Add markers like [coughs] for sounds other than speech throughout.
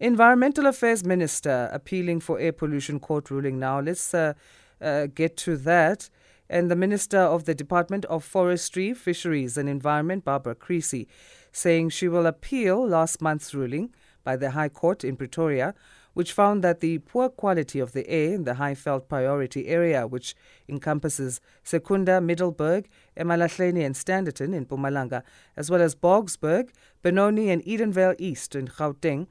Environmental Affairs Minister appealing for air pollution court ruling now. Let's uh, uh, get to that. And the Minister of the Department of Forestry, Fisheries and Environment, Barbara Creecy, saying she will appeal last month's ruling by the High Court in Pretoria which found that the poor quality of the air in the Highveld priority area, which encompasses Secunda, Middelburg, Emalahleni and Standerton in Mpumalanga, as well as Boksburg, Benoni and Edenvale East in Gauteng,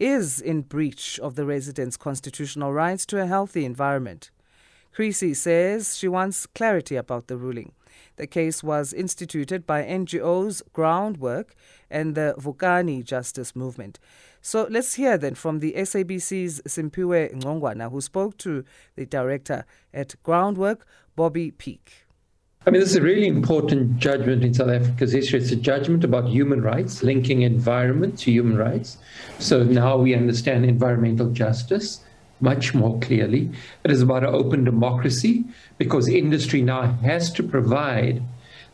is in breach of the residents' constitutional rights to a healthy environment. Creecy says she wants clarity about the ruling. The case was instituted by NGOs Groundwork and the Vukani Justice Movement. So let's hear then from the SABC's Simphiwe Ngongwana, who spoke to the director at Groundwork, Bobby Peek. I mean, this is a really important judgment in South Africa's history. It's a judgment about human rights, linking environment to human rights. So now we understand environmental justice much more clearly. It is about an open democracy because industry now has to provide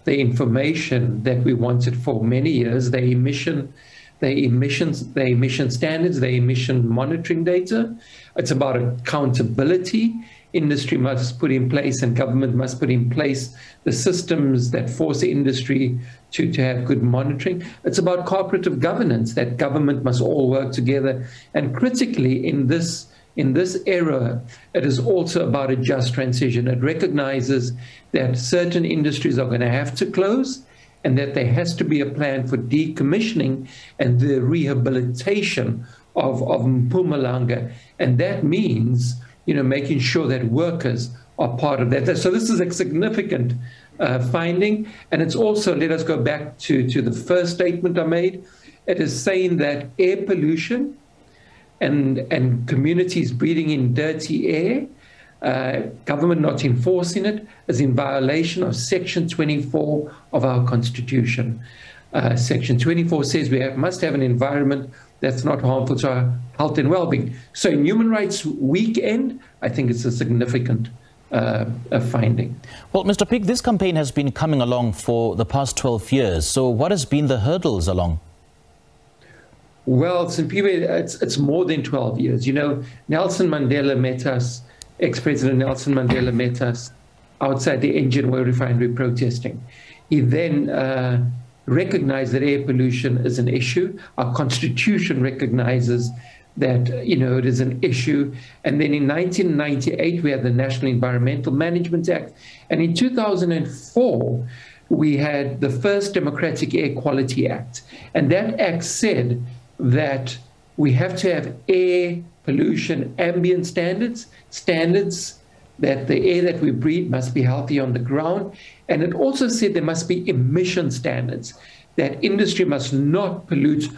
the information that we wanted for many years, the emission, the emissions, the emission standards, the emission monitoring data. It's about accountability. Industry must put in place and government must put in place the systems that force the industry to, to have good monitoring. It's about cooperative governance that government must all work together. And critically, in this in this era, it is also about a just transition. It recognizes that certain industries are going to have to close and that there has to be a plan for decommissioning and the rehabilitation of, of Mpumalanga. And that means, you know, making sure that workers are part of that. So this is a significant uh, finding. And it's also, let us go back to, to the first statement I made. It is saying that air pollution and, and communities breathing in dirty air, uh, government not enforcing it, is in violation of Section 24 of our Constitution. Uh, Section 24 says we have, must have an environment that's not harmful to our health and well-being. So in Human Rights Weekend, I think it's a significant uh, finding. Well, Mr. Peek, this campaign has been coming along for the past 12 years. So what has been the hurdles along? Well, St. it's, it's more than 12 years. You know, Nelson Mandela met us, ex President Nelson Mandela met us outside the Engen Oil Refinery protesting. He then uh, recognized that air pollution is an issue. Our constitution recognizes that you know it is an issue. And then in 1998 we had the National Environmental Management Act, and in 2004 we had the first Democratic Air Quality Act, and that act said that we have to have air pollution ambient standards, standards that the air that we breathe must be healthy on the ground. And it also said there must be emission standards, that industry must not pollute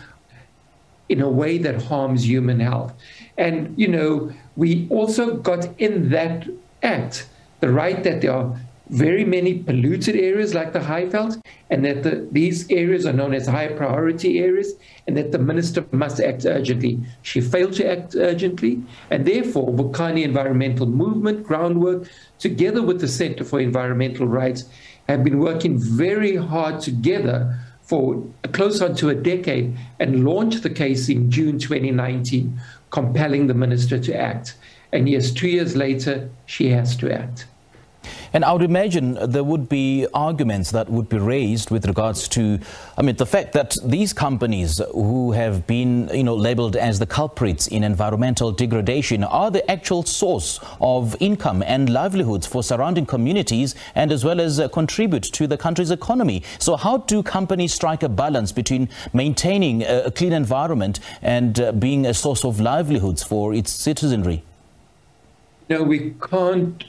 in a way that harms human health. And, you know, we also got in that act the right that there are very many polluted areas like the Highveld, and that the, these areas are known as high priority areas, and that the minister must act urgently. She failed to act urgently, and therefore, Vukani Environmental Movement, Groundwork, together with the Center for Environmental Rights, have been working very hard together for close on to a decade and launched the case in June 2019, compelling the minister to act. And yes, two years later, she has to act. And I would imagine there would be arguments that would be raised with regards to, I mean, the fact that these companies who have been, you know, labeled as the culprits in environmental degradation are the actual source of income and livelihoods for surrounding communities and as well as uh, contribute to the country's economy. So how do companies strike a balance between maintaining a, a clean environment and uh, being a source of livelihoods for its citizenry? No, we can't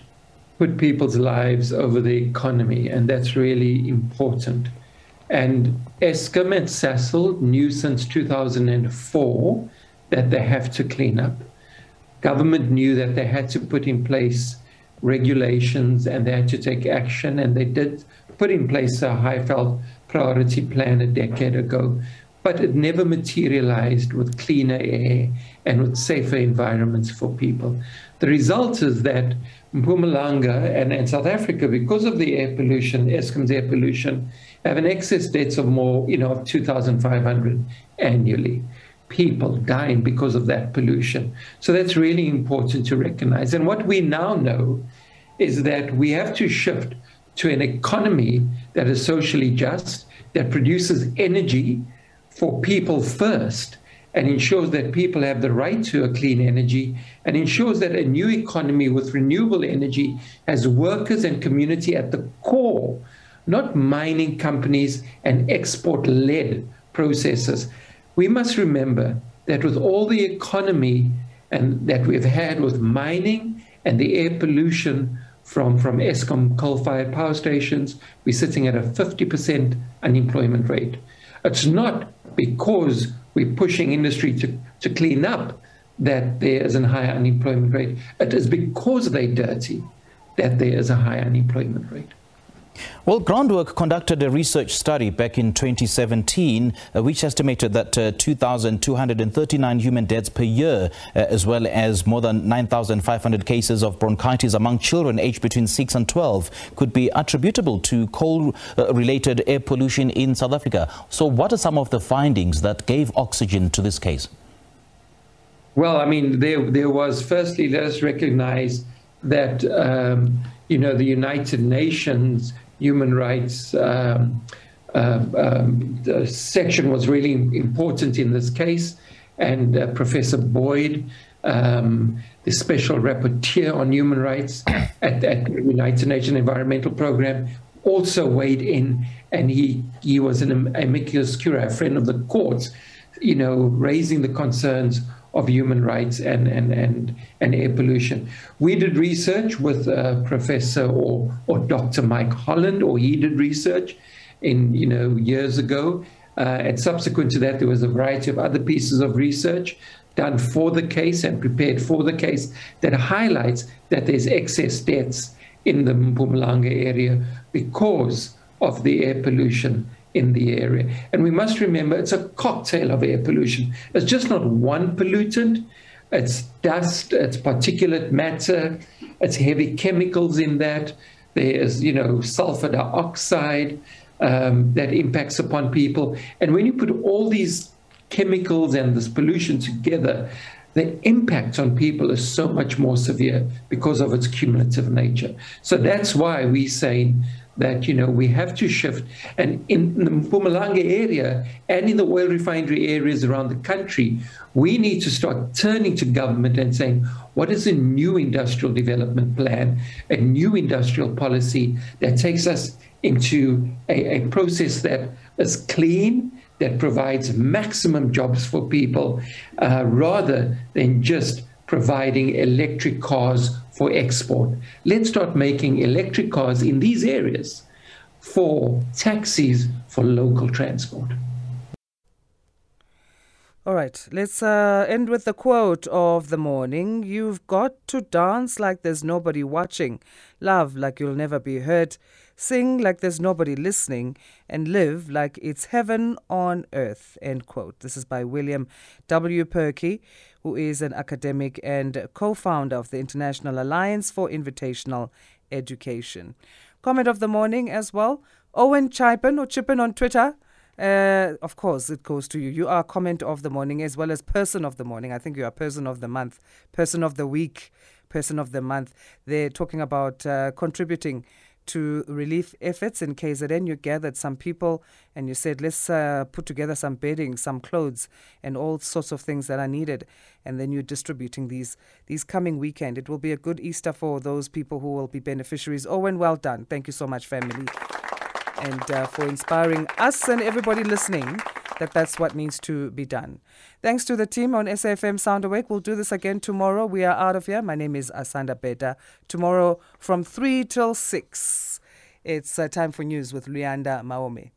put people's lives over the economy, and that's really important. And Eskom and Sasol knew since 2004 that they have to clean up. Government knew that they had to put in place regulations and they had to take action, and they did put in place a Highveld priority plan a decade ago. But it never materialized with cleaner air and with safer environments for people. The result is that Mpumalanga and, and South Africa, because of the air pollution, Eskom's air pollution, have an excess deaths of more, you know, of 2,500 annually. people dying because of that pollution. So that's really important to recognize. And what we now know is that we have to shift to an economy that is socially just, that produces energy for people first, and ensures that people have the right to a clean energy, and ensures that a new economy with renewable energy has workers and community at the core, not mining companies and export led processes. We must remember that with all the economy and that we've had with mining and the air pollution from, from Eskom coal-fired power stations, we're sitting at a 50% unemployment rate. It's not because we're pushing industry to, to clean up that there is a higher unemployment rate. It is because they're dirty that there is a high unemployment rate. Well, Groundwork conducted a research study back in 2017, uh, which estimated that uh, 2,239 human deaths per year, uh, as well as more than 9,500 cases of bronchitis among children aged between 6 and 12, could be attributable to coal-related air pollution in South Africa. So what are some of the findings that gave oxygen to this case? Well, I mean, there, there was, firstly, let us recognize that, um, you know, the United Nations human rights um, uh, um, section was really important in this case. And uh, Professor Boyd, um, the special rapporteur on human rights [coughs] at, at the United Nations Environmental Program, also weighed in, and he he was an amicus curiae, a friend of the courts, you know, raising the concerns of human rights and, and, and, and air pollution. We did research with uh, Professor or, or Dr. Mike Holland, or he did research in, you know, years ago. Uh, and subsequent to that, there was a variety of other pieces of research done for the case and prepared for the case that highlights that there's excess deaths in the Mpumalanga area because of the air pollution in the area. And we must remember it's a cocktail of air pollution. It's just not one pollutant. It's dust, it's particulate matter, it's heavy chemicals in that. There's, you know, sulfur dioxide um, that impacts upon people. And when you put all these chemicals and this pollution together, the impact on people is so much more severe because of its cumulative nature. So that's why we say that you know we have to shift. And in the Mpumalanga area and in the oil refinery areas around the country, we need to start turning to government and saying, what is a new industrial development plan, a new industrial policy that takes us into a, a process that is clean, that provides maximum jobs for people, uh, rather than just providing electric cars for export. Let's start making electric cars in these areas for taxis for local transport. All right, let's uh, end with the quote of the morning. You've got to dance like there's nobody watching, love like you'll never be hurt, sing like there's nobody listening, and live like it's heaven on earth. End quote. This is by William W. Purkey, who is an academic and co founder of the International Alliance for Invitational Education. Comment of the morning as well. Owen Chipen or Chippen on Twitter. Uh, of course, it goes to you. You are comment of the morning as well as person of the morning. I think you are person of the month, person of the week, person of the month. They're talking about uh, contributing to relief efforts in KZN. You gathered some people and you said, let's uh, put together some bedding, some clothes, and all sorts of things that are needed. And then you're distributing these these coming weekend. It will be a good Easter for those people who will be beneficiaries. Owen, well done. Thank you so much, family, and uh, for inspiring us and everybody listening that that's what needs to be done. Thanks to the team on SAFM Sound Awake. We'll do this again tomorrow. We are out of here. My name is Asanda Beta. Tomorrow from 3 till 6, it's uh, time for news with Leanda Maome.